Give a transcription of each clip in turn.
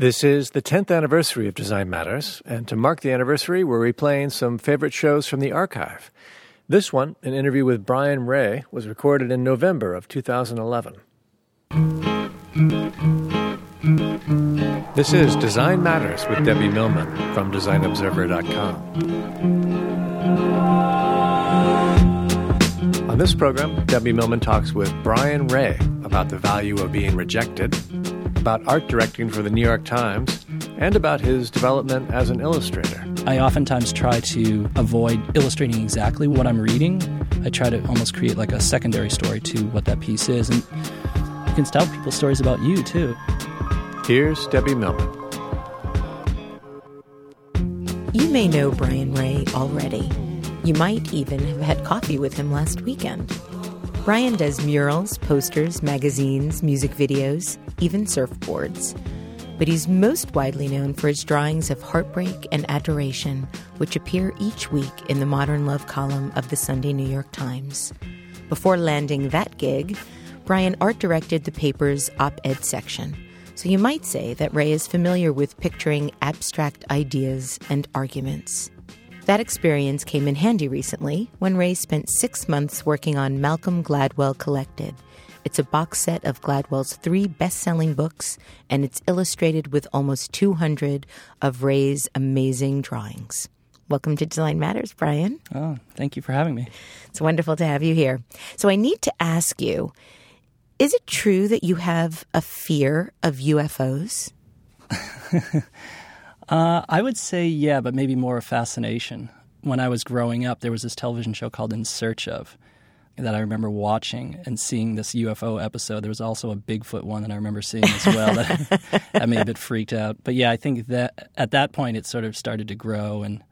This is the 10th anniversary of Design Matters, and to mark the anniversary, we're replaying some favorite shows from the archive. This one, an interview with Brian Rea, was recorded in November of 2011. This is Design Matters with Debbie Millman from DesignObserver.com. On this program, Debbie Millman talks with Brian Rea about the value of being rejected, about art directing for the New York Times, and about his development as an illustrator. I oftentimes try to avoid illustrating exactly what I'm reading. I try to almost create like a secondary story to what that piece is. And you can tell people stories about you, too. Here's Debbie Millman. You may know Brian Rea already. You might even have had coffee with him last weekend. Brian does murals, posters, magazines, music videos, even surfboards. But he's most widely known for his drawings of heartbreak and adoration, which appear each week in the Modern Love column of the Sunday New York Times. Before landing that gig, Brian art directed the paper's op ed section. So you might say that Rea is familiar with picturing abstract ideas and arguments. That experience came in handy recently when Rea spent six months working on Malcolm Gladwell Collected. It's a box set of Gladwell's three best selling books, and it's illustrated with almost 200 of Rea's amazing drawings. Welcome to Design Matters, Brian. Oh, thank you for having me. It's wonderful to have you here. So, I need to ask you is it true that you have a fear of UFOs? uh, I would say, yeah, but maybe more a fascination. When I was growing up, there was this television show called In Search of that I remember watching and seeing this UFO episode. There was also a Bigfoot one that I remember seeing as well that, that made me a bit freaked out. But yeah, I think that at that point it sort of started to grow. And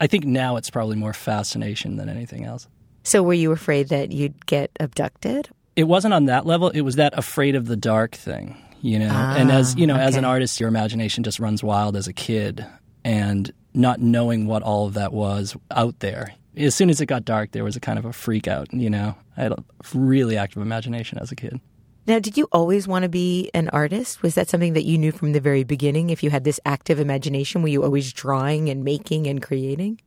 I think now it's probably more fascination than anything else. So, were you afraid that you'd get abducted? It wasn't on that level. It was that afraid of the dark thing, you know. Ah, and as you know, okay. as an artist, your imagination just runs wild as a kid, and not knowing what all of that was out there. As soon as it got dark, there was a kind of a freak out, you know. I had a really active imagination as a kid. Now, did you always want to be an artist? Was that something that you knew from the very beginning? If you had this active imagination, were you always drawing and making and creating?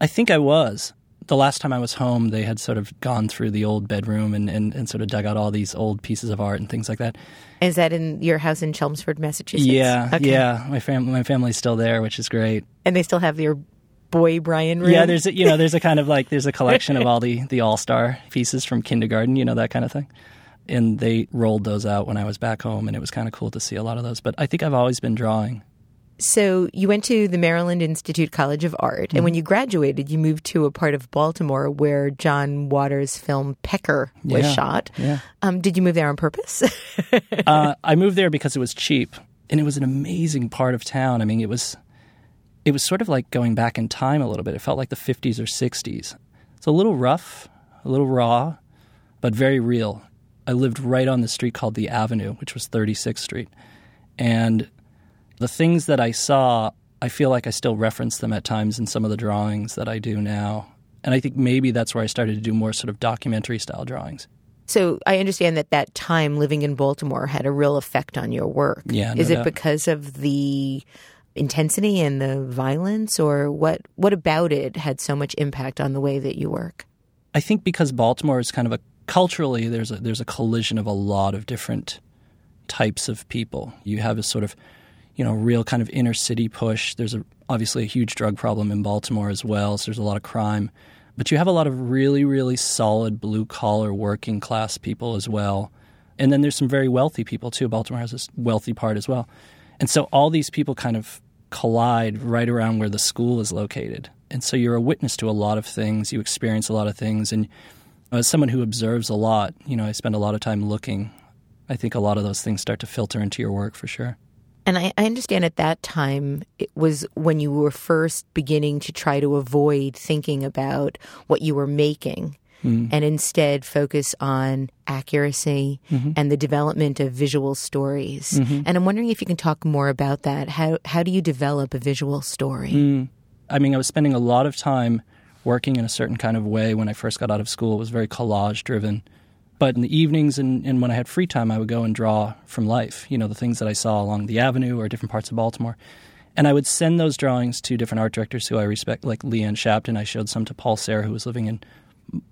I think I was the last time I was home, they had sort of gone through the old bedroom and, and, and sort of dug out all these old pieces of art and things like that. Is that in your house in Chelmsford, Massachusetts? Yeah, okay. yeah. My family, my family's still there, which is great. And they still have your boy Brian room. Yeah, there's a, you know there's a kind of like there's a collection of all the the all star pieces from kindergarten, you know that kind of thing. And they rolled those out when I was back home, and it was kind of cool to see a lot of those. But I think I've always been drawing. So you went to the Maryland Institute College of Art, mm-hmm. and when mm-hmm. you graduated, you moved to a part of Baltimore where John Waters' film Pecker was yeah, shot. Yeah. Um, did you move there on purpose? uh, I moved there because it was cheap, and it was an amazing part of town. I mean, it was it was sort of like going back in time a little bit. It felt like the 50s or 60s. It's a little rough, a little raw, but very real. I lived right on the street called the Avenue, which was 36th Street, and the things that I saw, I feel like I still reference them at times in some of the drawings that I do now. And I think maybe that's where I started to do more sort of documentary style drawings. So I understand that that time living in Baltimore had a real effect on your work. Yeah, no Is it doubt. because of the intensity and the violence or what what about it had so much impact on the way that you work? I think because Baltimore is kind of a culturally there's a there's a collision of a lot of different types of people. You have a sort of you know real kind of inner city push. There's a, obviously a huge drug problem in Baltimore as well. So there's a lot of crime, but you have a lot of really really solid blue collar working class people as well. And then there's some very wealthy people too. Baltimore has this wealthy part as well. And so all these people kind of collide right around where the school is located. And so you're a witness to a lot of things, you experience a lot of things. And as someone who observes a lot, you know, I spend a lot of time looking. I think a lot of those things start to filter into your work for sure. And I, I understand at that time it was when you were first beginning to try to avoid thinking about what you were making Mm-hmm. and instead focus on accuracy mm-hmm. and the development of visual stories. Mm-hmm. And I'm wondering if you can talk more about that. How how do you develop a visual story? Mm. I mean, I was spending a lot of time working in a certain kind of way when I first got out of school. It was very collage driven. But in the evenings and, and when I had free time, I would go and draw from life, you know, the things that I saw along the avenue or different parts of Baltimore. And I would send those drawings to different art directors who I respect, like Leanne Shapton. I showed some to Paul Sahre, who was living in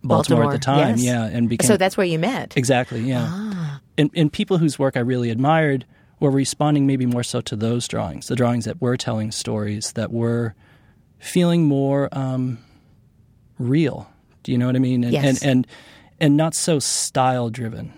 Baltimore, at the time. yes. Yeah, and became So that's where you met. Exactly, yeah. And, and people whose work I really admired were responding maybe more so to those drawings, the drawings that were telling stories, that were feeling more um, real. Do you know what I mean? And, Yes. and, and, and not so style driven.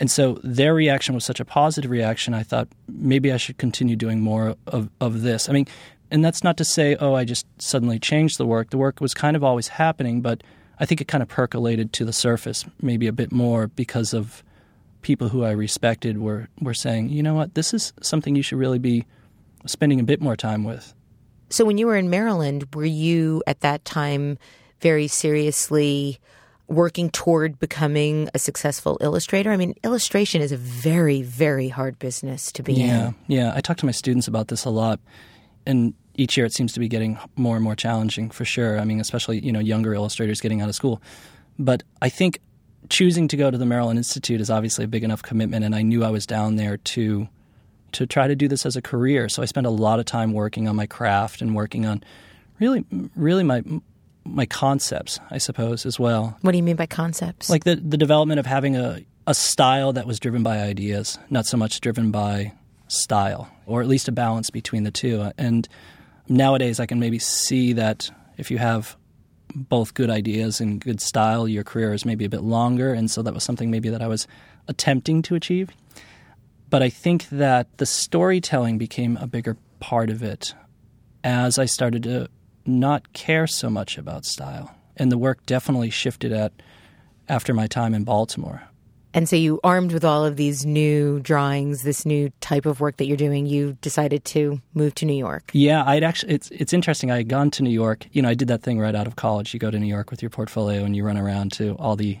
And so their reaction was such a positive reaction. I thought maybe I should continue doing more of, of this. I mean, and that's not to say, oh, I just suddenly changed the work. The work was kind of always happening, but I think it kind of percolated to the surface maybe a bit more because of people who I respected were, were saying, you know what, this is something you should really be spending a bit more time with. So when you were in Maryland, were you at that time very seriously working toward becoming a successful illustrator? I mean, illustration is a very, very hard business to be Yeah, in. yeah. Yeah. I talk to my students about this a lot, and each year it seems to be getting more and more challenging for sure. I mean, especially you know younger illustrators getting out of school. But I think choosing to go to the Maryland Institute is obviously a big enough commitment, and I knew I was down there to to try to do this as a career. So I spent a lot of time working on my craft and working on really, really my my concepts, I suppose, as well. What do you mean by concepts? Like the the development of having a a style that was driven by ideas, not so much driven by style, or at least a balance between the two. And nowadays, I can maybe see that if you have both good ideas and good style, your career is maybe a bit longer. And so that was something maybe that I was attempting to achieve. But I think that the storytelling became a bigger part of it as I started to not care so much about style. And the work definitely shifted at after my time in Baltimore. And so you armed with all of these new drawings, this new type of work that you're doing, you decided to move to New York. Yeah, I'd actually it's it's interesting. I had gone to New York. You know, I did that thing right out of college. You go to New York with your portfolio and you run around to all the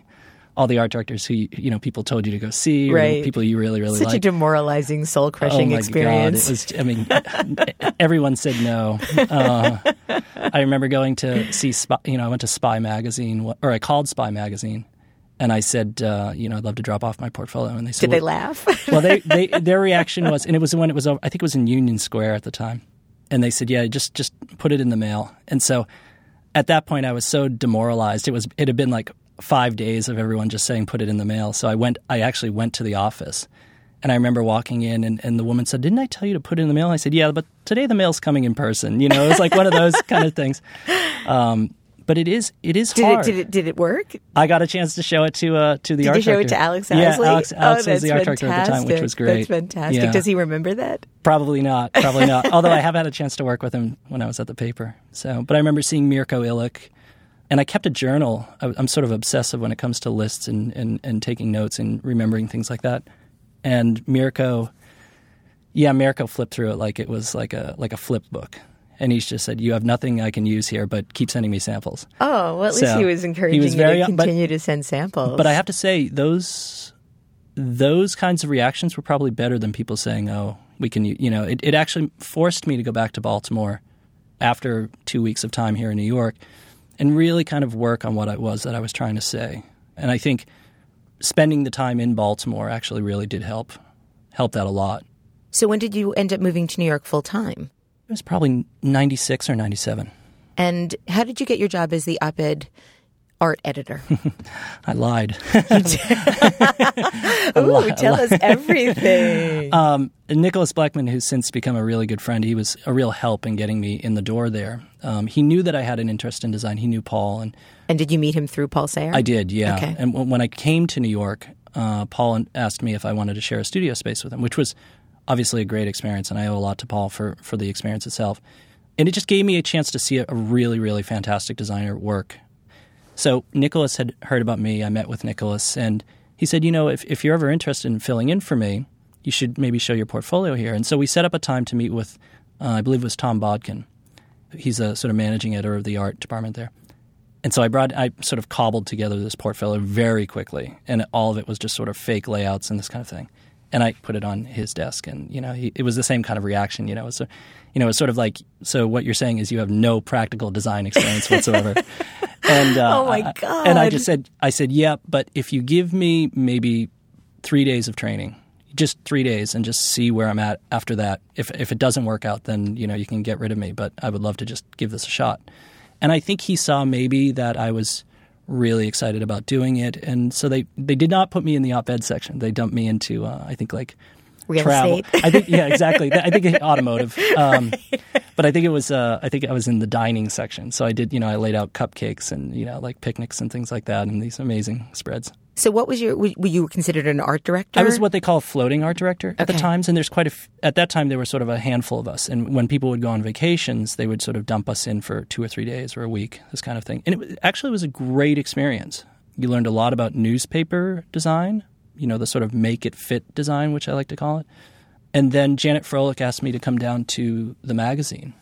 all the art directors who you know people told you to go see, or Right. people you really really Such a demoralizing, soul crushing oh my experience. God, it was. I mean, everyone said no. Uh, I remember going to see. Spy, you know, I went to Spy magazine, or I called Spy magazine, and I said, uh, you know, I'd love to drop off my portfolio, and they said, Did they "Well, laugh? well, they, they their reaction was, and it was when it was over. I think it was in Union Square at the time, and they said, "Yeah, just just put it in the mail." And so, at that point, I was so demoralized. It was it had been like five days of everyone just saying, "Put it in the mail." So I went. I actually went to the office, and I remember walking in, and, and the woman said, "Didn't I tell you to put it in the mail?" I said, "Yeah, but today the mail's coming in person." You know, it was like one of those kind of things. Um, but it is it is did, it, hard. did it did it work? I got a chance to show it to uh, to the Did art you show it to Alex Yeah, Isley? Alex, oh, was that's the art director at the time, which fantastic. was great. That's fantastic. Yeah. Does he remember that? Probably not. Probably not. Although I have had a chance to work with him when I was at the paper. So, but I remember seeing Mirko Ilić, and I kept a journal. I, I'm sort of obsessive when it comes to lists and, and, and taking notes and remembering things like that. And Mirko, yeah, Mirko flipped through it like it was like a like a flip book. And he's just said, "You have nothing I can use here, but keep sending me samples." Oh, well, at least he was encouraging he was you very- to but- continue to send samples. But I have to say those those kinds of reactions were probably better than people saying, "Oh, we can." You know, it, it actually forced me to go back to Baltimore after two weeks of time here in New York and really kind of work on what it was that I was trying to say. And I think spending the time in Baltimore actually really did help help that a lot. So when did you end up moving to New York full time? Was probably 96 or 97. And how did you get your job as the op ed art editor? I lied. Ooh, tell us everything. Um, Nicholas Blechman, who's since become a really good friend, he was a real help in getting me in the door there. Um, he knew that I had an interest in design. He knew Paul, and and did you meet him through Paul Sahre? I did, yeah. Okay. And w- when I came to New York, uh, Paul asked me if I wanted to share a studio space with him, which was obviously a great experience, and I owe a lot to Paul for for the experience itself. And it just gave me a chance to see a, really, really fantastic designer work. So Nicholas had heard about me. I met with Nicholas, and he said, you know, if, if you're ever interested in filling in for me, you should maybe show your portfolio here. And so we set up a time to meet with, uh, I believe it was Tom Bodkin. He's a sort of managing editor of the art department there. And so I brought, I sort of cobbled together this portfolio very quickly, and all of it was just sort of fake layouts and this kind of thing. And I put it on his desk, and you know, he, it was the same kind of reaction. You know, so, you know, it's sort of like, so what you're saying is you have no practical design experience whatsoever. and uh, oh my I- god! and I just said, I said, yeah, but if you give me maybe three days of training, just three days, and just see where I'm at after that. If if it doesn't work out, then you know you can get rid of me. But I would love to just give this a shot. And I think he saw maybe that I was really excited about doing it, and so they they did not put me in the op-ed section. They dumped me into uh, I think like Real travel. estate. I think yeah, exactly. I think automotive. Um, But I think it was uh, I think I was in the dining section. So I did you know I laid out cupcakes and you know like picnics and things like that and these amazing spreads. so what was your? Were you considered an art director? I was what they call a floating art director at the times, and there's quite a. F- at that time, there were sort of a handful of us, and when people would go on vacations, they would sort of dump us in for two or three days or a week, this kind of thing. And it actually was a great experience. You learned a lot about newspaper design, you know, the sort of make it fit design, which I like to call it. And then Janet Froelich asked me to come down to the magazine,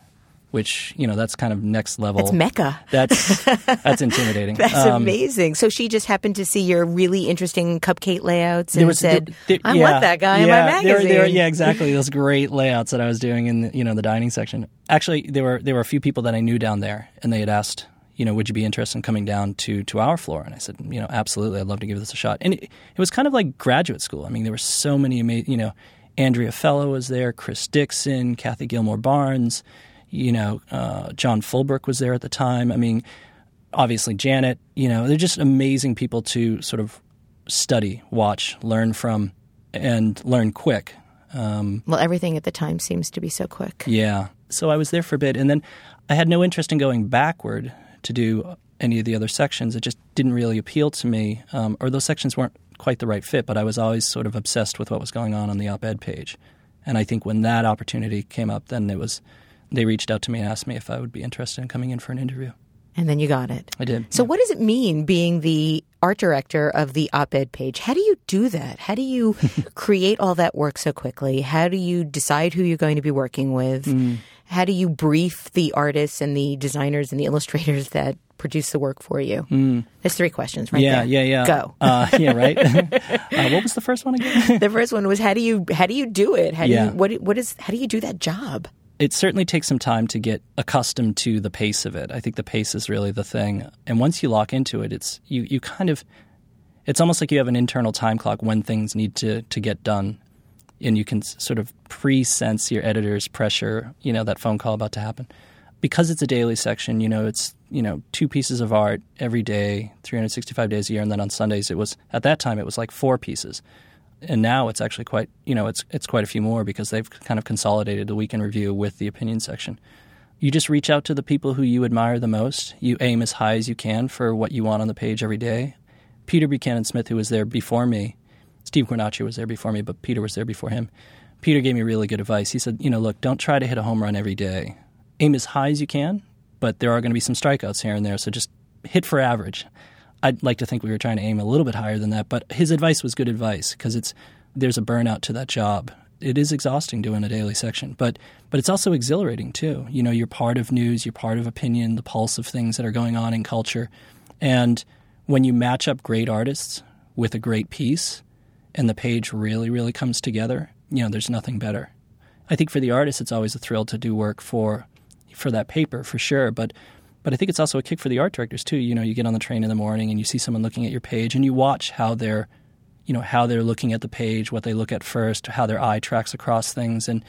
which you know that's kind of next level. That's Mecca. That's that's intimidating. That's Um, amazing. So she just happened to see your really interesting cupcake layouts and was said, there- there- "I yeah, want that guy in yeah, my there- magazine." there- yeah, exactly. Those great layouts that I was doing in the, you know the dining section. Actually, there were there were a few people that I knew down there, and they had asked, you know, would you be interested in coming down to to our floor? And I said, you know, absolutely. I'd love to give this a shot. And it, it was kind of like graduate school. I mean, there were so many amazing. You know, Andrea Fella was there, Chris Dixon, Kathy Gilmore Barnes. You know, uh, John Fulbrook was there at the time. I mean, obviously Janet. You know, they're just amazing people to sort of study, watch, learn from, and learn quick. Um, well, everything at the time seems to be so quick. yeah. So I was there for a bit, and then I had no interest in going backward to do any of the other sections. It just didn't really appeal to me, um, or those sections weren't quite the right fit. But I was always sort of obsessed with what was going on on the op-ed page, and I think when that opportunity came up, then it was they reached out to me and asked me if I would be interested in coming in for an interview. And then you got it. I did. So, what does it mean being the art director of the op ed page? How do you do that? How do you create all that work so quickly? How do you decide who you're going to be working with? Mm. How do you brief the artists and the designers and the illustrators that produce the work for you? There's three questions right Mm. yeah, there. yeah, yeah. Go. Uh, yeah, right. uh, what was the first one again? the first one was how do you how do you do it? How do Yeah. you what what is how do you do that job? it certainly takes some time to get accustomed to the pace of it. I think the pace is really the thing. And once you lock into it, it's you, you kind of it's almost like you have an internal time clock when things need to, to get done. And you can sort of pre sense your editor's pressure, you know, that phone call about to happen. Because it's a daily section, you know, it's, you know, two pieces of art every day, 365 days a year. And then on Sundays, it was, at that time, it was like four pieces and now it's actually quite you know it's it's quite a few more because they've kind of consolidated the weekend review with the opinion section. You just reach out to the people who you admire the most. You aim as high as you can for what you want on the page every day. Peter Buchanan Smith, who was there before me, Steve Guarnaccia was there before me, but Peter was there before him. Peter gave me really good advice. He said, you know, look, don't try to hit a home run every day. Aim as high as you can, but there are going to be some strikeouts here and there, so just hit for average. I'd like to think we were trying to aim a little bit higher than that, but his advice was good advice because it's there's a burnout to that job. It is exhausting doing a daily section, but but it's also exhilarating too. You know, you're part of news, you're part of opinion, the pulse of things that are going on in culture, and when you match up great artists with a great piece, and the page really really comes together, you know, there's nothing better. I think for the artist, it's always a thrill to do work for for that paper for sure, but but I think it's also a kick for the art directors too. You know, you get on the train in the morning and you see someone looking at your page and you watch how they're you know, how they're looking at the page, what they look at first, how their eye tracks across things. And,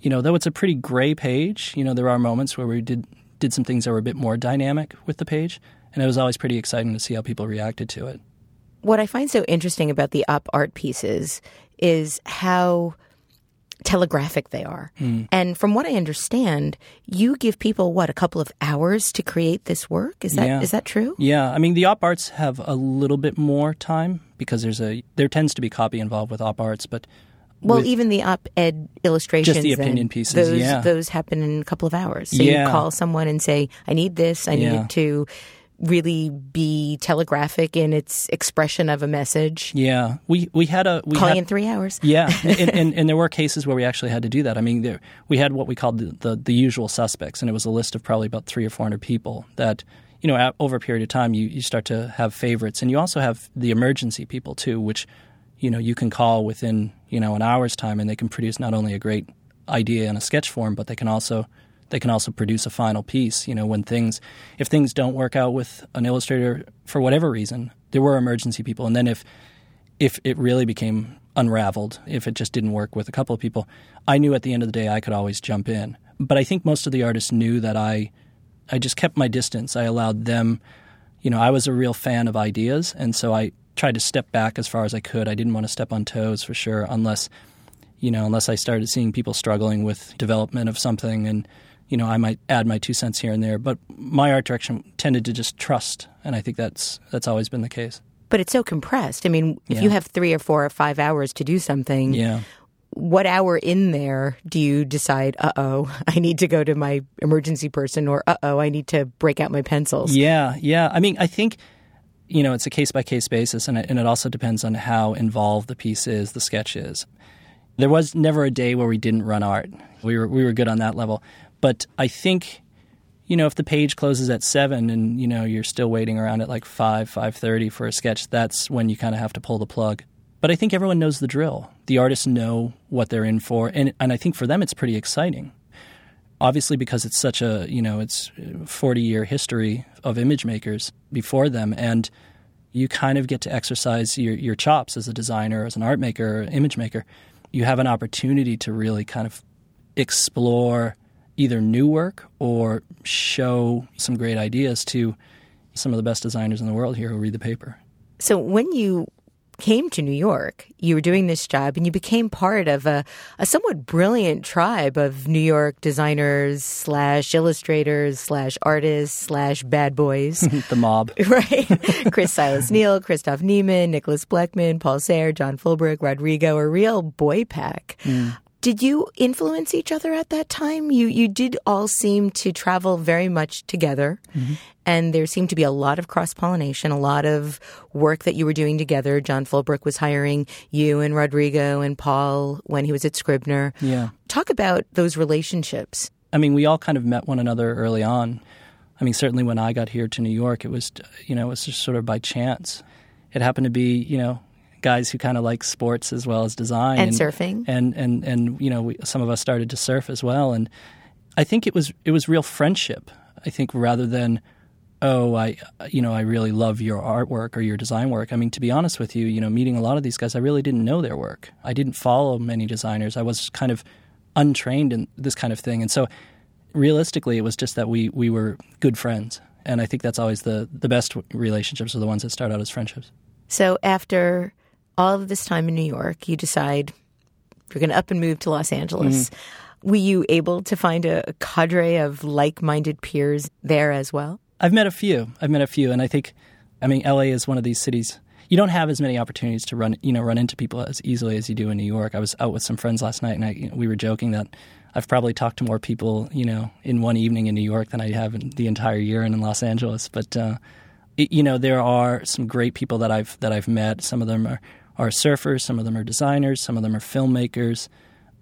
you know, though it's a pretty gray page, you know, there are moments where we did, did some things that were a bit more dynamic with the page. And it was always pretty exciting to see how people reacted to it. What I find so interesting about the op art pieces is how telegraphic they are. Hmm. And from what I understand, you give people what a couple of hours to create this work. Is that is Yeah. that true? Yeah, I mean the op arts have a little bit more time because there's a there tends to be copy involved with op arts, but Well, with- even the op-ed illustrations, just the opinion pieces, those yeah. those happen in a couple of hours. So Yeah. you call someone and say, "I need this. I need it to really be telegraphic in its expression of a message." yeah, we we had a we Calling had, in three hours. Yeah, and, and, and there were cases where we actually had to do that. I mean, there, we had what we called the, the, the usual suspects, and it was a list of probably about three or four hundred people that, you know, over a period of time, you, you start to have favorites. And you also have the emergency people, too, which, you know, you can call within, you know, an hour's time, and they can produce not only a great idea in a sketch form, but they can also they can also produce a final piece. You know, when things if things don't work out with an illustrator for whatever reason, there were emergency people, and then if if it really became unraveled, if it just didn't work with a couple of people, I knew at the end of the day I could always jump in. But I think most of the artists knew that I I just kept my distance. I allowed them, you know, I was a real fan of ideas, and so I tried to step back as far as I could. I didn't want to step on toes for sure, unless, you know, unless I started seeing people struggling with development of something, and you know, I might add my two cents here and there. But my art direction tended to just trust, and I think that's that's always been the case. But it's so compressed. I mean, if Yeah. you have three or four or five hours to do something, Yeah. what hour in there do you decide, uh oh, I need to go to my emergency person, or uh oh, I need to break out my pencils? Yeah, yeah. I mean, I think you know it's a case by case basis, and it, and it also depends on how involved the piece is, the sketch is. There was never a day where we didn't run art. We were we were good on that level, but I think you know if the page closes at seven and you know you're still waiting around at like five five thirty for a sketch, that's when you kind of have to pull the plug. But I think everyone knows the drill. The artists know what they're in for, and and I think for them it's pretty exciting obviously because it's such a you know it's 40 year history of image makers before them and you kind of get to exercise your, your chops as a designer as an art maker image maker you have an opportunity to really kind of explore either new work or show some great ideas to some of the best designers in the world here who read the paper So when you came to New York, you were doing this job and you became part of a, a somewhat brilliant tribe of New York designers slash illustrators slash artists slash bad boys. the mob right? Chris Silas Neal, Christoph Niemann, Nicholas Blechman, Paul Sahre, John Fulbrook, Rodrigo, a real boy pack. Mm. Did you influence each other at that time? You you did all seem to travel very much together, mm-hmm. and there seemed to be a lot of cross pollination, a lot of work that you were doing together. John Fulbrook was hiring you and Rodrigo and Paul when he was at Scribner. yeah Talk about those relationships. I mean, we all kind of met one another early on. I mean, certainly when I got here to New York, it was, you know, it was just sort of by chance. It happened to be, you know, guys who kind of like sports as well as design And surfing. and and and you know, we, some of us started to surf as well. And I think it was it was real friendship. I think rather than oh I you know I really love your artwork or your design work. I mean to be honest with you, you know, meeting a lot of these guys, I really didn't know their work. I didn't follow many designers. I was kind of untrained in this kind of thing, and so realistically, it was just that we we were good friends. And I think that's always the the best relationships are the ones that start out as friendships. So after all of this time in New York, you decide you're going to up and move to Los Angeles. Were you able to find a, cadre of like-minded peers there as well? I've met a few. I've met a few, and I think, I mean, LA is one of these cities. You don't have as many opportunities to run, you know, run into people as easily as you do in New York. I was out with some friends last night, and I, you know, we were joking that I've probably talked to more people, you know, in one evening in New York than I have in the entire year in Los Angeles. But uh, you know, there are some great people that I've that I've met. Some of them are are surfers, some of them are designers, some of them are filmmakers,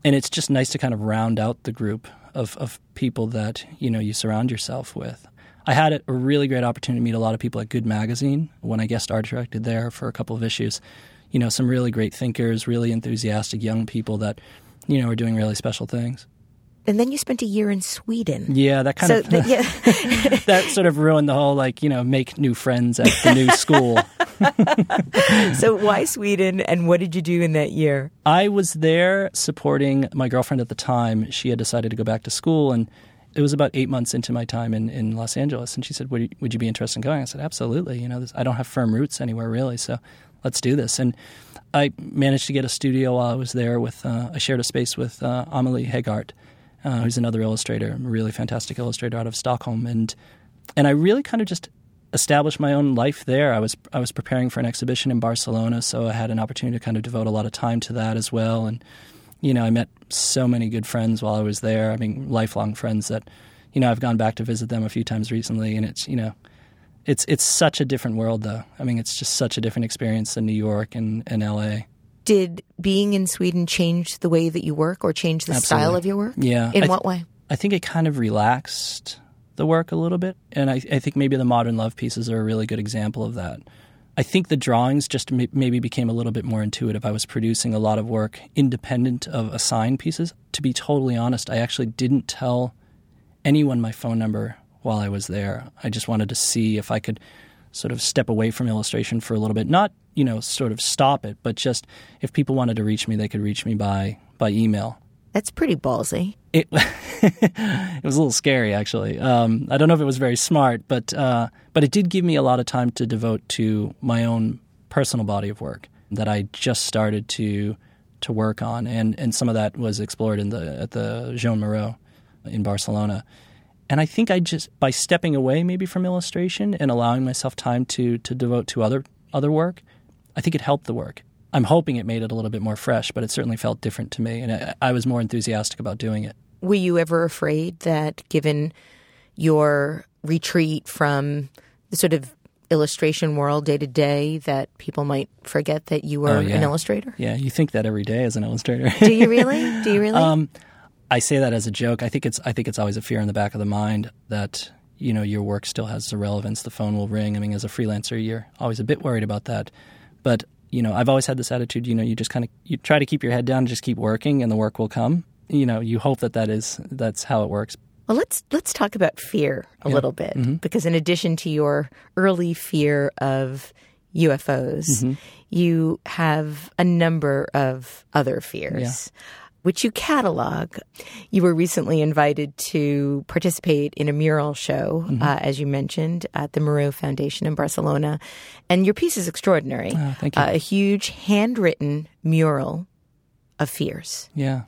and it's just nice to kind of round out the group of of people that you know you surround yourself with. I had a really great opportunity to meet a lot of people at Good Magazine when I guest art directed there for a couple of issues. You know, some really great thinkers, really enthusiastic young people that, you know, are doing really special things. And then you spent a year in Sweden. Yeah, that kind So of the, yeah, that sort of ruined the whole like, you know, make new friends at the new school. so why Sweden and what did you do in that year? I was there supporting my girlfriend at the time. She had decided to go back to school and it was about eight months into my time in, in Los Angeles, and she said, would you, would you be interested in going?" I said, "Absolutely. You know, this, I don't have firm roots anywhere really, so let's do this." And I managed to get a studio while I was there. With uh, I shared a space with uh, Amelie Hegardt, uh, who's another illustrator, a really fantastic illustrator out of Stockholm, and and I really kind of just established my own life there. I was I was preparing for an exhibition in Barcelona, so I had an opportunity to kind of devote a lot of time to that as well, and you know, I met so many good friends while I was there. I mean, lifelong friends that, you know, I've gone back to visit them a few times recently, and it's, you know, it's it's such a different world, though. I mean, it's just such a different experience than New York and, and L.A. Did being in Sweden change the way that you work or change the Absolutely. style of your work? Yeah. In I what way? I think it kind of relaxed the work a little bit, and I, I think maybe the modern love pieces are a really good example of that. I think the drawings just maybe became a little bit more intuitive. I was producing a lot of work independent of assigned pieces. To be totally honest, I actually didn't tell anyone my phone number while I was there. I just wanted to see if I could sort of step away from illustration for a little bit. Not, you know, sort of stop it, but just if people wanted to reach me, they could reach me by by email. That's pretty ballsy. It it was a little scary, actually. Um, I don't know if it was very smart, but uh, but it did give me a lot of time to devote to my own personal body of work that I just started to to work on, and and some of that was explored in the at the Joan Miró in Barcelona. And I think I just by stepping away maybe from illustration and allowing myself time to to devote to other other work, I think it helped the work. I'm hoping it made it a little bit more fresh, but it certainly felt different to me, and I, I was more enthusiastic about doing it. Were you ever afraid that given your retreat from the sort of illustration world day to day that people might forget that you were Oh, yeah. an illustrator? Yeah, you think that every day as an illustrator. Do you really? Do you really? um, I say that as a joke. I think it's I think it's always a fear in the back of the mind that you know your work still has the relevance. The phone will ring. I mean, as a freelancer, you're always a bit worried about that. But you know, I've always had this attitude. You know, you just kind of you try to keep your head down, and just keep working, and the work will come. You know, you hope that that is that's how it works. Well, let's let's talk about fear a little bit Mm-hmm. because in addition to your early fear of UFOs, Mm-hmm. you have a number of other fears. Which you catalog. You were recently invited to participate in a mural show, Mm-hmm. uh, as you mentioned, at the Miró Foundation in Barcelona. And your piece is extraordinary. Oh, thank you. Uh, a huge handwritten mural of fears. Yeah.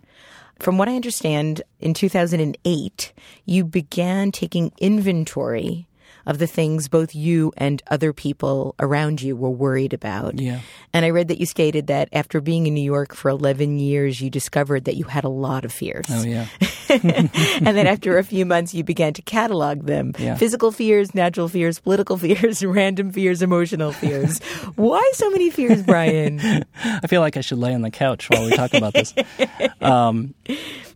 From what I understand, in 2008, you began taking inventory of the things both you and other people around you were worried about. Yeah. And I read that you stated that after being in New York for 11 years, you discovered that you had a lot of fears. Oh yeah. and then after a few months, you began to catalog them Yeah. physical fears, natural fears, political fears, random fears, emotional fears. Why so many fears, Brian? I feel like I should lay on the couch while we talk about this. Um,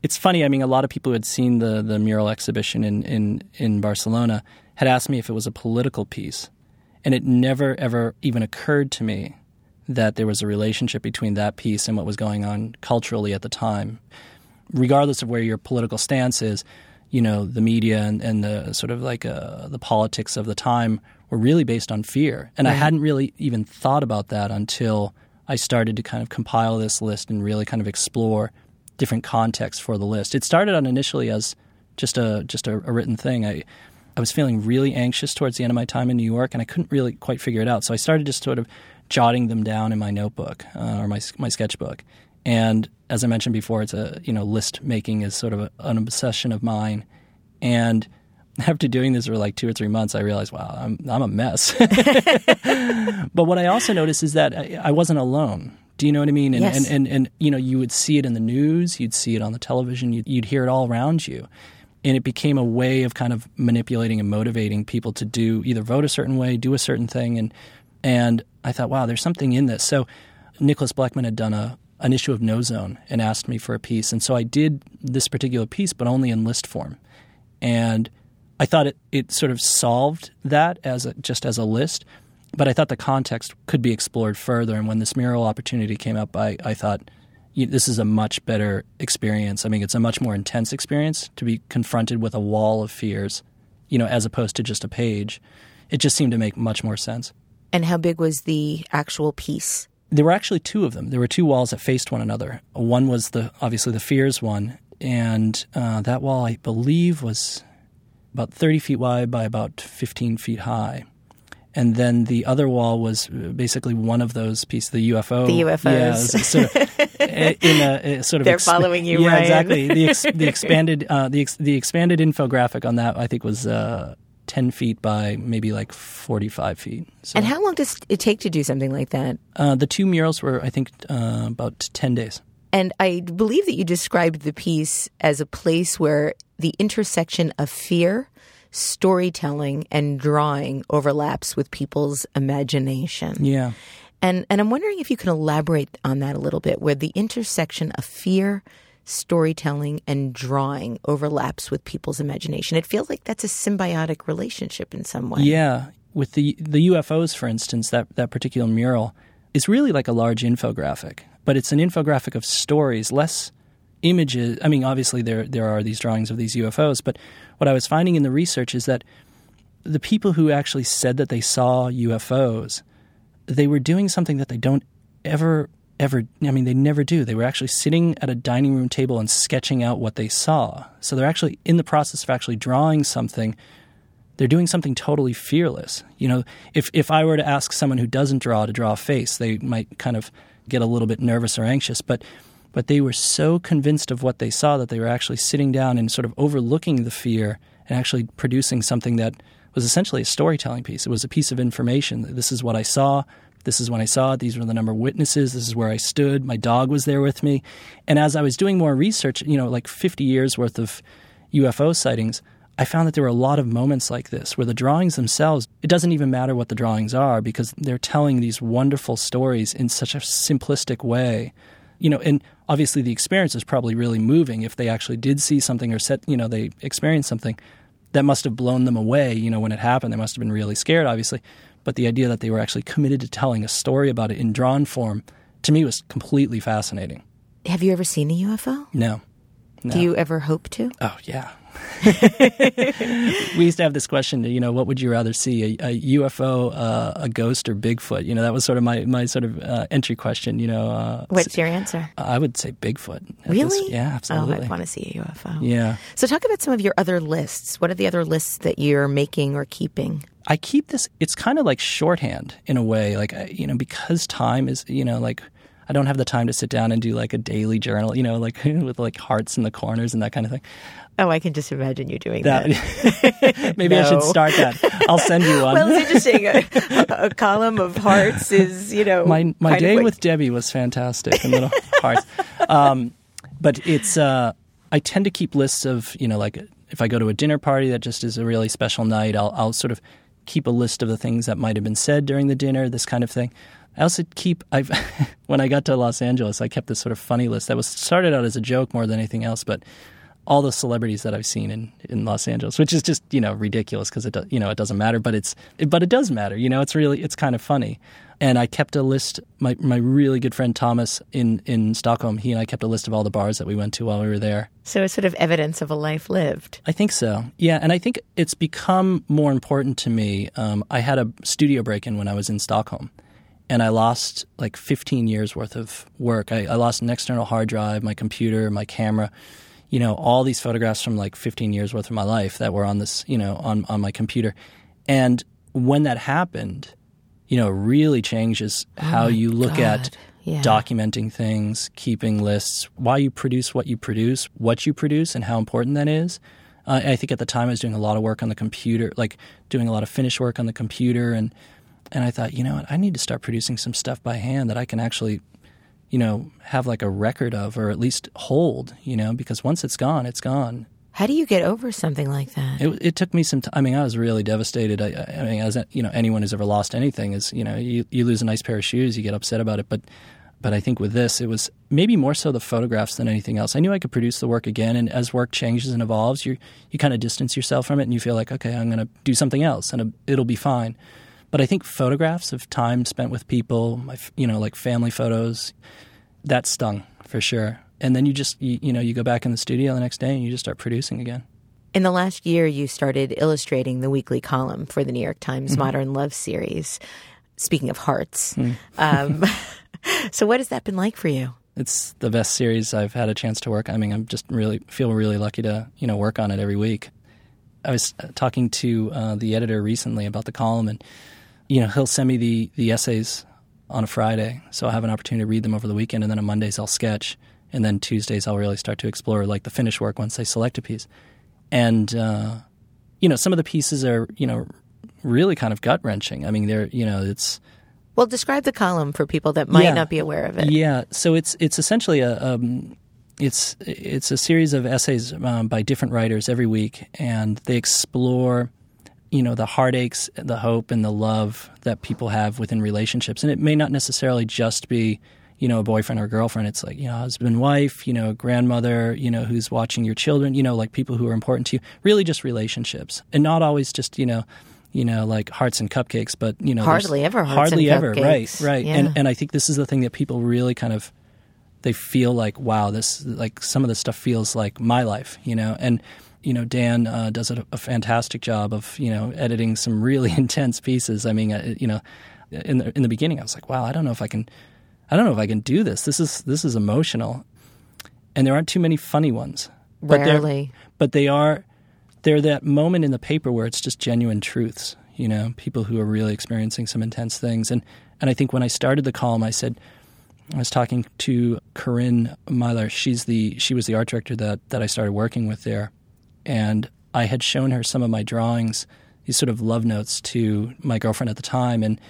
it's funny. I mean, a lot of people who had seen the the mural exhibition in, in in Barcelona had asked me if it was a political piece, and it never ever even occurred to me that there was a relationship between that piece and what was going on culturally at the time. Regardless of where your political stance is, you know, the media and, and the sort of like uh, the politics of the time were really based on fear. And I hadn't really even thought about that until I started to kind of compile this list and really kind of explore different contexts for the list. It started initially as just a just a, a written thing. I I was feeling really anxious towards the end of my time in New York, and I couldn't really quite figure it out. So I started just sort of jotting them down in my notebook uh, or my my sketchbook. And as I mentioned before, it's a you know list making is sort of a, an obsession of mine. And after doing this for like two or three months, I realized, wow, I'm I'm a mess. but what I also noticed is that I, I wasn't alone. Do you know what I mean? And, Yes. and, and and you know, you would see it in the news, you'd see it on the television, you'd, you'd hear it all around you, and it became a way of kind of manipulating and motivating people to do either vote a certain way, do a certain thing, and and I thought, wow, there's something in this. So Nicholas Blechman had done a an issue of Nozone and asked me for a piece, and so I did this particular piece, but only in list form, and I thought it, it sort of solved that as a, just as a list, but I thought the context could be explored further. And when this mural opportunity came up, I, I thought this is a much better experience. I mean, it's a much more intense experience to be confronted with a wall of fears, you know, as opposed to just a page. It just seemed to make much more sense. And how big was the actual piece? There were actually two of them. There were two walls that faced one another. One was the obviously the fears one, and uh, that wall I believe was about 30 feet wide by about 15 feet high. And then the other wall was basically one of those pieces, the UFO. The UFOs. Yeah, sort of, in a, a sort of They're exp- following you, Yeah, Ryan. exactly. The, ex- the expanded uh, the ex- the expanded infographic on that I think was uh, 10 feet by maybe like 45 feet. So, And how long does it take to do something like that? uh, the two murals were I think uh, about 10 days. And I believe that you described the piece as a place where the intersection of fear, storytelling, and drawing overlaps with people's imagination. Yeah. And and I'm wondering if you can elaborate on that a little bit, where the intersection of fear, storytelling, and drawing overlaps with people's imagination. It feels like that's a symbiotic relationship in some way. Yeah, with the the UFOs, for instance, that that particular mural is really like a large infographic, but it's an infographic of stories, less images. I mean, obviously there there are these drawings of these UFOs, but what I was finding in the research is that the people who actually said that they saw UFOs, they were doing something that they don't ever ever I mean they never do. They were actually sitting at a dining room table and sketching out what they saw. So they're actually in the process of actually drawing something they're doing something totally fearless. You know, if if I were to ask someone who doesn't draw to draw a face, they might kind of get a little bit nervous or anxious, but but they were so convinced of what they saw that they were actually sitting down and sort of overlooking the fear and actually producing something that was essentially a storytelling piece. It was a piece of information. This is what I saw. This is when I saw it. These were the number of witnesses. This is where I stood. My dog was there with me. And as I was doing more research, you know, like 50 years worth of UFO sightings, I found that there were a lot of moments like this where the drawings themselves, it doesn't even matter what the drawings are because they're telling these wonderful stories in such a simplistic way. You know, and obviously the experience is probably really moving if they actually did see something or set, you know, they experienced something that must have blown them away, you know, when it happened. They must have been really scared, obviously. But the idea that they were actually committed to telling a story about it in drawn form, to me, was completely fascinating. Have you ever seen a UFO? No. no. Do you ever hope to? Oh, yeah. we used to have this question, you know, what would you rather see, a, a UFO, uh, a ghost, or Bigfoot? You know, that was sort of my, my sort of uh, entry question, you know. Uh, What's your answer? I would say Bigfoot. Really? yeah, absolutely. Oh, I want to see a UFO. yeah. So, talk about some of your other lists. What are the other lists that you're making or keeping? I keep this. It's kind of like shorthand in a way, like you know, because time is, you know, like I don't have the time to sit down and do like a daily journal, you know, like with like hearts in the corners and that kind of thing. Oh, I can just imagine you doing that. That maybe I should start that. I'll send you one. well, it's interesting. A, a column of hearts is, you know, my my day with Debbie was fantastic and little hearts. Um, but it's uh, I tend to keep lists of you know like if I go to a dinner party that just is a really special night, I'll I'll sort of keep a list of the things that might have been said during the dinner, this kind of thing. I also keep I've when I got to Los Angeles, I kept this sort of funny list that was started out as a joke more than anything else, but all the celebrities that I've seen in, in Los Angeles, which is just you know ridiculous because it do, you know it doesn't matter, but it's it, but it does matter. You know, it's really it's kind of funny. And I kept a list. My my really good friend Thomas in in Stockholm, he and I kept a list of all the bars that we went to while we were there. So it's sort of evidence of a life lived. I think so. Yeah, and I think it's become more important to me. Um, I had a studio break in when I was in Stockholm, and I lost like 15 years worth of work. I, I lost an external hard drive, my computer, my camera, you know, all these photographs from like 15 years worth of my life that were on this, you know, on on my computer. And when that happened, you know, really changes how you look at Yeah. documenting things, keeping lists, why you produce what you produce, what you produce, and how important that is. Uh, I think at the time I was doing a lot of work on the computer, like doing a lot of finish work on the computer, and and I thought, you know what, I need to start producing some stuff by hand that I can actually, you know, have like a record of, or at least hold, you know, because once it's gone, it's gone. How do you get over something like that? It, it took me some time. I mean, I was really devastated. I, I mean, as you know, anyone who's ever lost anything is, you know, you, you lose a nice pair of shoes, you get upset about it. But, but I think with this, it was maybe more so the photographs than anything else. I knew I could produce the work again, and as work changes and evolves, you you kind of distance yourself from it, and you feel like, okay, I'm going to do something else, and uh, it'll be fine. But I think photographs of time spent with people, my, you know, like family photos, that stung for sure. And then you just, you, you know, you go back in the studio the next day and you just start producing again. In the last year, you started illustrating the weekly column for the New York Times Mm-hmm. Modern Love series. speaking of hearts. Um, so, what has that been like for you? It's the best series I've had a chance to work. on. I mean, I'm just really feel really lucky to you know work on it every week. I was uh, talking to uh, the editor recently about the column, and you know he'll send me the the essays on a Friday, so I'll have an opportunity to read them over the weekend, and then on Mondays I'll sketch, and then Tuesdays I'll really start to explore like the finished work once they select a piece, and uh, you know some of the pieces are you know really kind of gut wrenching. I mean, they're you know it's Well, describe the column for people that might Yeah. not be aware of it. Yeah, so it's it's essentially a um, it's it's a series of essays um, by different writers every week, and they explore you know the heartaches, the hope, and the love that people have within relationships, and it may not necessarily just be you know a boyfriend or girlfriend. It's like you know husband, wife, you know grandmother, you know who's watching your children, you know like people who are important to you. Really, just relationships, and not always just you know. You know, like hearts and cupcakes, but you know, Hardly ever hearts hardly and ever, cupcakes. right, right. Yeah. And and I think this is the thing that people really kind of they feel like wow this like some of this stuff feels like my life you know and you know dan uh, does a, a fantastic job of you know editing some really intense pieces. I mean uh, you know in the in the beginning i was like wow i don't know if i can i don't know if i can do this. This is this is emotional. And there aren't too many funny ones. But Rarely. but they are they're that moment in the paper where it's just genuine truths you know people who are really experiencing some intense things. And and i think when i started the column i said i was talking to Corinne Myller. She's the she was the art director that that i started working with there and i had shown her some of my drawings these sort of love notes to my girlfriend at the time and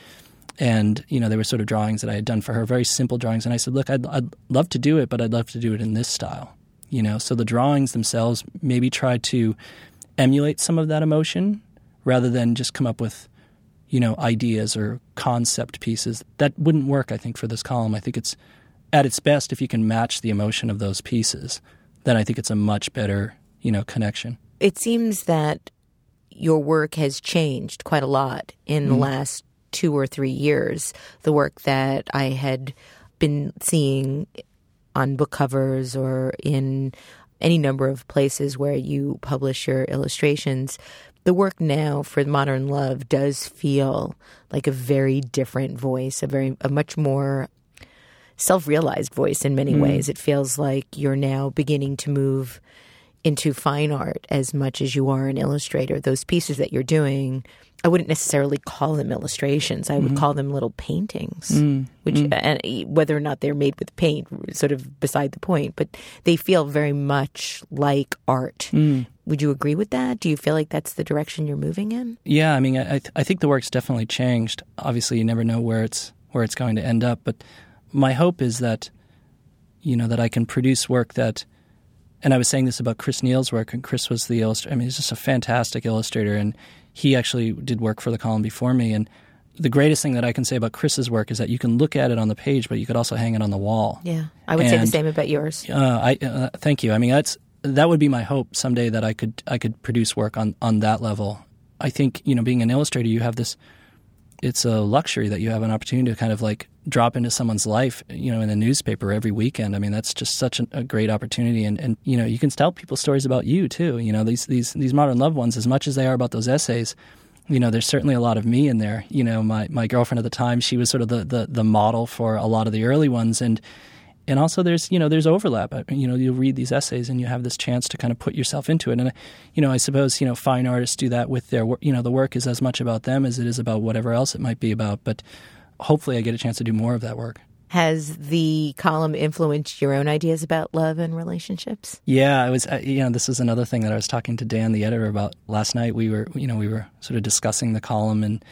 and you know they were sort of drawings that I had done for her, very simple drawings. And I said, look, I'd, I'd love to do it, but I'd love to do it in this style. You know, so the drawings themselves maybe try to emulate some of that emotion rather than just come up with you know ideas or concept pieces. That wouldn't work, I think, for this column. I think it's at its best if you can match the emotion of those pieces. Then I think it's a much better you know connection. It seems that your work has changed quite a lot in Mm-hmm. the last two or three years. The work that I had been seeing on book covers or in any number of places where you publish your illustrations. The work now for Modern Love does feel like a very different voice, a very a much more self-realized voice in many ways. It feels like you're now beginning to move into fine art as much as you are an illustrator. Those pieces that you're doing, I wouldn't necessarily call them illustrations. I would mm-hmm. call them little paintings, mm, which mm. and whether or not they're made with paint, sort of beside the point. But they feel very much like art. Mm. Would you agree with that? Do you feel like that's the direction you're moving in? Yeah, I mean, I I, th- I think the work's definitely changed. Obviously, you never know where it's where it's going to end up, but my hope is that you know that I can produce work that. And I was saying this about Chris Neal's work, and Chris was the illustrator. I mean, he's just a fantastic illustrator, and he actually did work for the column before me. And the greatest thing that I can say about Chris's work is that you can look at it on the page, but you could also hang it on the wall. Yeah, I would say the same about yours. Uh, I uh, thank you. I mean, that's that would be my hope someday that I could I could produce work on on that level. I think you know, being an illustrator, you have this. It's a luxury that you have an opportunity to kind of like drop into someone's life, you know, in the newspaper every weekend. I mean, that's just such a, a great opportunity, and and you know, you can tell people stories about you too. You know, these these these modern loved ones, as much as they are about those essays. You know, there's certainly a lot of me in there. You know, my, my girlfriend at the time, she was sort of the, the, the model for a lot of the early ones, and and also there's you know there's overlap. Uh, you know you'll read these essays and you have this chance to kind of put yourself into it. And you know i suppose you know fine artists do that with their work you know the work is as much about them as it is about whatever else it might be about. But hopefully i get a chance to do more of that work. Has the column influenced your own ideas about love and relationships? yeah i was you know this is another thing that i was talking to dan the editor about last night. We were you know we were sort of discussing the column and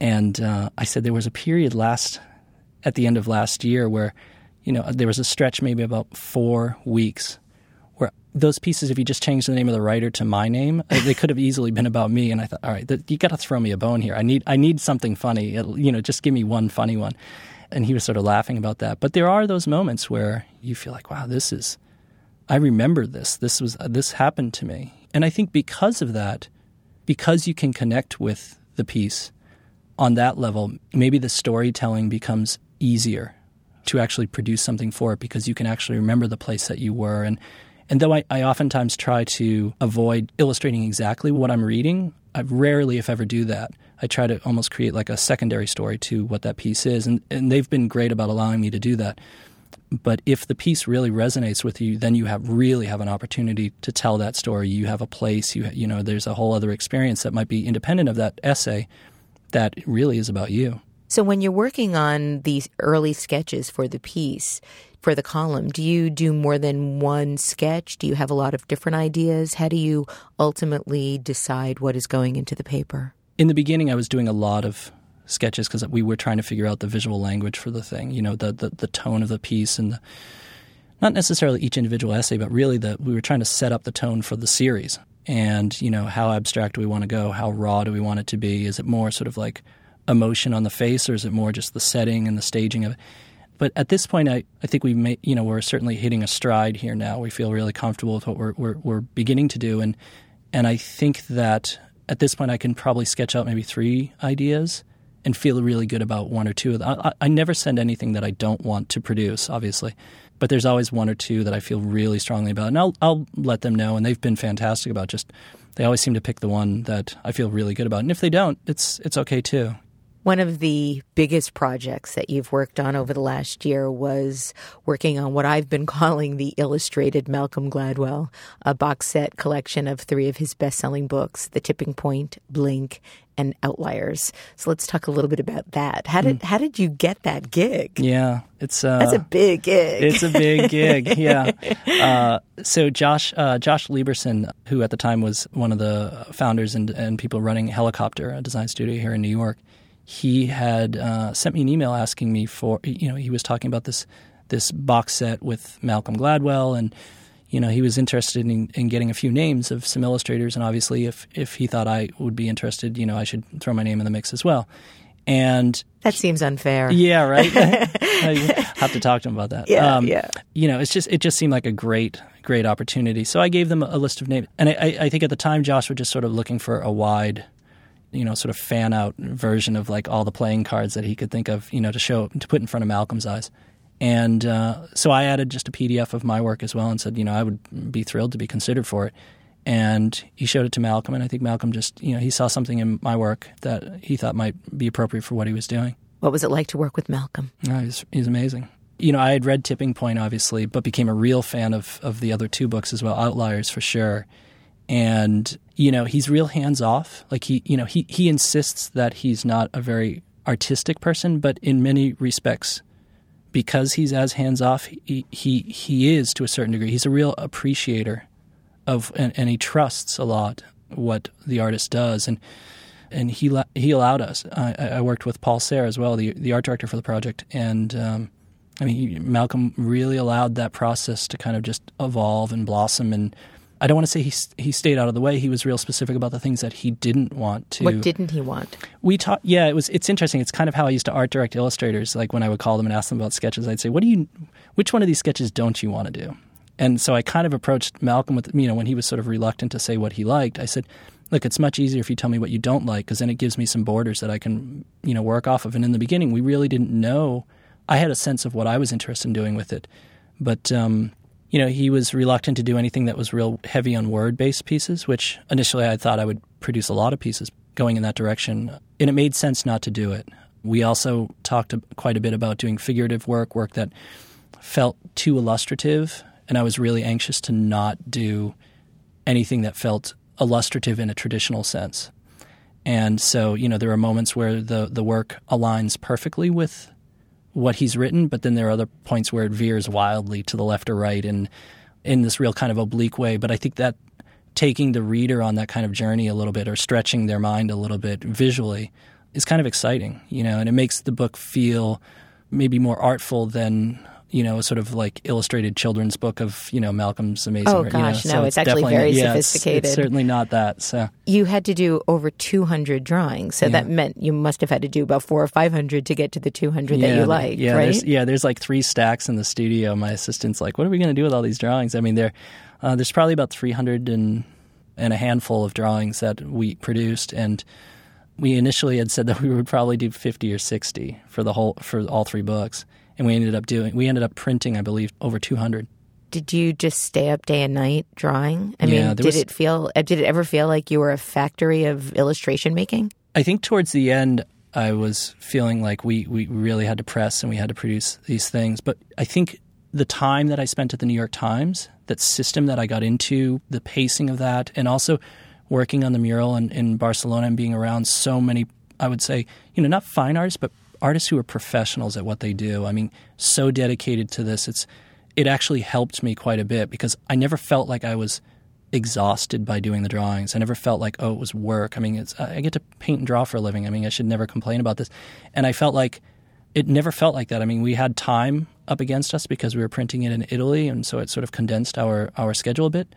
and uh, i said there was a period last at the end of last year where you know there was a stretch maybe about four weeks where those pieces if you just changed the name of the writer to my name uh, they could have easily been about me. And i thought all right you got to throw me a bone here. I need i need something funny. You know just give me one funny one. And he was sort of laughing about that. But there are those moments where you feel like wow this is I remember this. This was uh, this happened to me, and I think because of that, because you can connect with the piece on that level, maybe the storytelling becomes easier to actually produce something for it because you can actually remember the place that you were and. And though I, I oftentimes try to avoid illustrating exactly what I'm reading, I rarely, if ever, do that. I try to almost create like a secondary story to what that piece is, and and they've been great about allowing me to do that. But if the piece really resonates with you, then you have really have an opportunity to tell that story. You have a place. You you know, there's a whole other experience that might be independent of that essay, that really is about you. So when you're working on these early sketches for the piece, for the column, do you do more than one sketch? Do you have a lot of different ideas? How do you ultimately decide what is going into the paper? In the beginning, I was doing a lot of sketches because we were trying to figure out the visual language for the thing, you know, the, the, the tone of the piece and the, not necessarily each individual essay, but really that we were trying to set up the tone for the series. And, you know, how abstract do we want to go? How raw do we want it to be? Is it more sort of like emotion on the face or is it more just the setting and the staging of it? But at this point, I, I think we may, you know, we're certainly hitting a stride here now. We feel really comfortable with what we're, we're, we're beginning to do. And, and I think that at this point, I can probably sketch out maybe three ideas and feel really good about one or two of them. I, I, never send anything that I don't want to produce, obviously, but there's always one or two that I feel really strongly about, and I'll I'll let them know. And they've been fantastic about just they always seem to pick the one that I feel really good about, and if they don't, it's it's okay too. One of the biggest projects that you've worked on over the last year was working on what I've been calling the Illustrated Malcolm Gladwell, a box set collection of three of his best selling books, The Tipping Point, Blink, and Outliers. So let's talk a little bit about that. How did mm. how did you get that gig? Yeah, it's uh, that's a big gig. It's a big gig. Yeah. Uh, so Josh uh, Josh Liberson, who at the time was one of the founders and, and people running Helicopter, a design studio here in New York, he had uh, sent me an email asking me for you know he was talking about this this box set with Malcolm Gladwell and you know he was interested in, in getting a few names of some illustrators and obviously if if he thought I would be interested you know I should throw my name in the mix as well and that seems unfair. Yeah, right. I have to talk to him about that. Yeah, um, yeah. You know, it's just it just seemed like a great great opportunity. So I gave them a list of names, and I, I think at the time Josh was just sort of looking for a wide you know, sort of fan out version of like all the playing cards that he could think of, you know, to show to put in front of Malcolm's eyes. And uh, so I added just a PDF of my work as well and said, you know, I would be thrilled to be considered for it. And he showed it to Malcolm, and I think Malcolm just, you know, he saw something in my work that he thought might be appropriate for what he was doing. What was it like to work with Malcolm? Oh, he's, he's amazing. You know, I had read Tipping Point, obviously, but became a real fan of, of the other two books as well, Outliers for sure and you know he's real hands off. Like he you know he he insists that he's not a very artistic person but in many respects because he's as hands off he, he he is to a certain degree. He's a real appreciator of and, and he trusts a lot what the artist does. And and he he allowed us I, I worked with Paul Sahre as well the the art director for the project. And um, I mean Malcolm really allowed that process to kind of just evolve and blossom. And I don't want to say he he stayed out of the way. He was real specific about the things that he didn't want to. What didn't he want? We taught. Yeah, it was. It's interesting. It's kind of how I used to art direct illustrators. Like when I would call them and ask them about sketches, I'd say, "What do you? Which one of these sketches don't you want to do?" And so I kind of approached Malcolm with you know when he was sort of reluctant to say what he liked. I said, "Look, it's much easier if you tell me what you don't like because then it gives me some borders that I can you know work off of." And in the beginning, we really didn't know. I had a sense of what I was interested in doing with it, but um, you know, he was reluctant to do anything that was real heavy on word based pieces, which initially I thought I would produce a lot of pieces going in that direction. And it made sense not to do it. We also talked quite a bit about doing figurative work, work that felt too illustrative. And I was really anxious to not do anything that felt illustrative in a traditional sense. And so, you know, there are moments where the, the work aligns perfectly with what he's written, but then there are other points where it veers wildly to the left or right and in this real kind of oblique way. But I think that taking the reader on that kind of journey a little bit or stretching their mind a little bit visually is kind of exciting, you know, and it makes the book feel maybe more artful than you know, a sort of like illustrated children's book of you know Malcolm's amazing. Oh gosh, you know, so no, it's, it's actually very yeah, sophisticated. It's, it's, certainly not that. So you had to do over two hundred drawings, so yeah. that meant you must have had to do about four or five hundred to get to the two hundred yeah, that you liked, yeah, right? There's, yeah, there's like three stacks in the studio. My assistant's like, "What are we going to do with all these drawings?" I mean, there, uh, there's probably about three hundred and and a handful of drawings that we produced and we initially had said that we would probably do 50 or 60 for the whole for all three books and we ended up doing we ended up printing i believe over 200 did you just stay up day and night drawing? I yeah, mean did was, it feel uh, did it ever feel like you were a factory of illustration making? I think towards the end, I was feeling like we, we really had to press and we had to produce these things. But I think the time that I spent at the New York Times, that system that I got into, the pacing of that, and also working on the mural in, in Barcelona and being around so many, I would say, you know, not fine artists, but artists who are professionals at what they do. I mean, so dedicated to this. It's it actually helped me quite a bit because I never felt like I was exhausted by doing the drawings. I never felt like oh it was work. I mean, I get to paint and draw for a living. I mean, I should never complain about this. And I felt like it never felt like that. I mean, we had time up against us because we were printing it in Italy, and so it sort of condensed our our schedule a bit.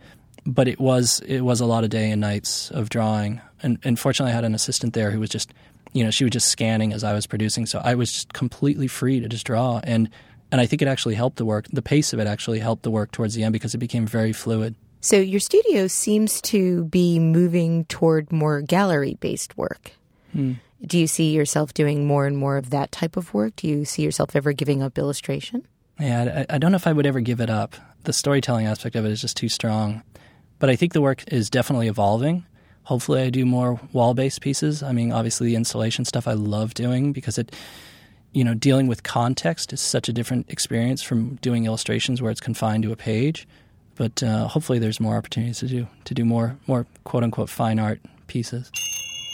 But it was it was a lot of day and nights of drawing. And, and fortunately, I had an assistant there who was just you know she was just scanning as I was producing, so I was just completely free to just draw and. And I think it actually helped the work. The pace of it actually helped the work towards the end because it became very fluid. So your studio seems to be moving toward more gallery based work. Hmm. Do you see yourself doing more and more of that type of work? Do you see yourself ever giving up illustration? Yeah, I, I don't know if I would ever give it up. The storytelling aspect of it is just too strong. But I think the work is definitely evolving. Hopefully, I do more wall based pieces. I mean, obviously, the installation stuff I love doing because it you know, dealing with context is such a different experience from doing illustrations where it's confined to a page. But uh, hopefully, there's more opportunities to do to do more more quote unquote fine art pieces.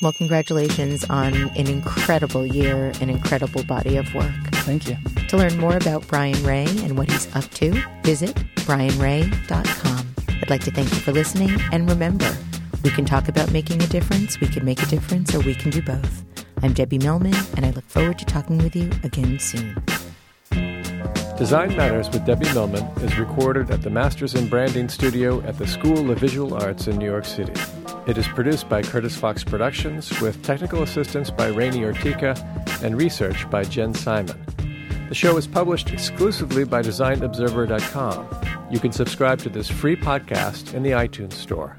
Well, congratulations on an incredible year, an incredible body of work. Thank you. To learn more about Brian Rea and what he's up to, visit brianrea.com. I'd like to thank you for listening, and remember, we can talk about making a difference, we can make a difference, or we can do both. I'm Debbie Millman, and I look forward to talking with you again soon. Design Matters with Debbie Millman is recorded at the Masters in Branding Studio at the School of Visual Arts in New York City. It is produced by Curtis Fox Productions with technical assistance by Rainey Ortica and research by Jen Simon. The show is published exclusively by DesignObserver.com. You can subscribe to this free podcast in the iTunes Store.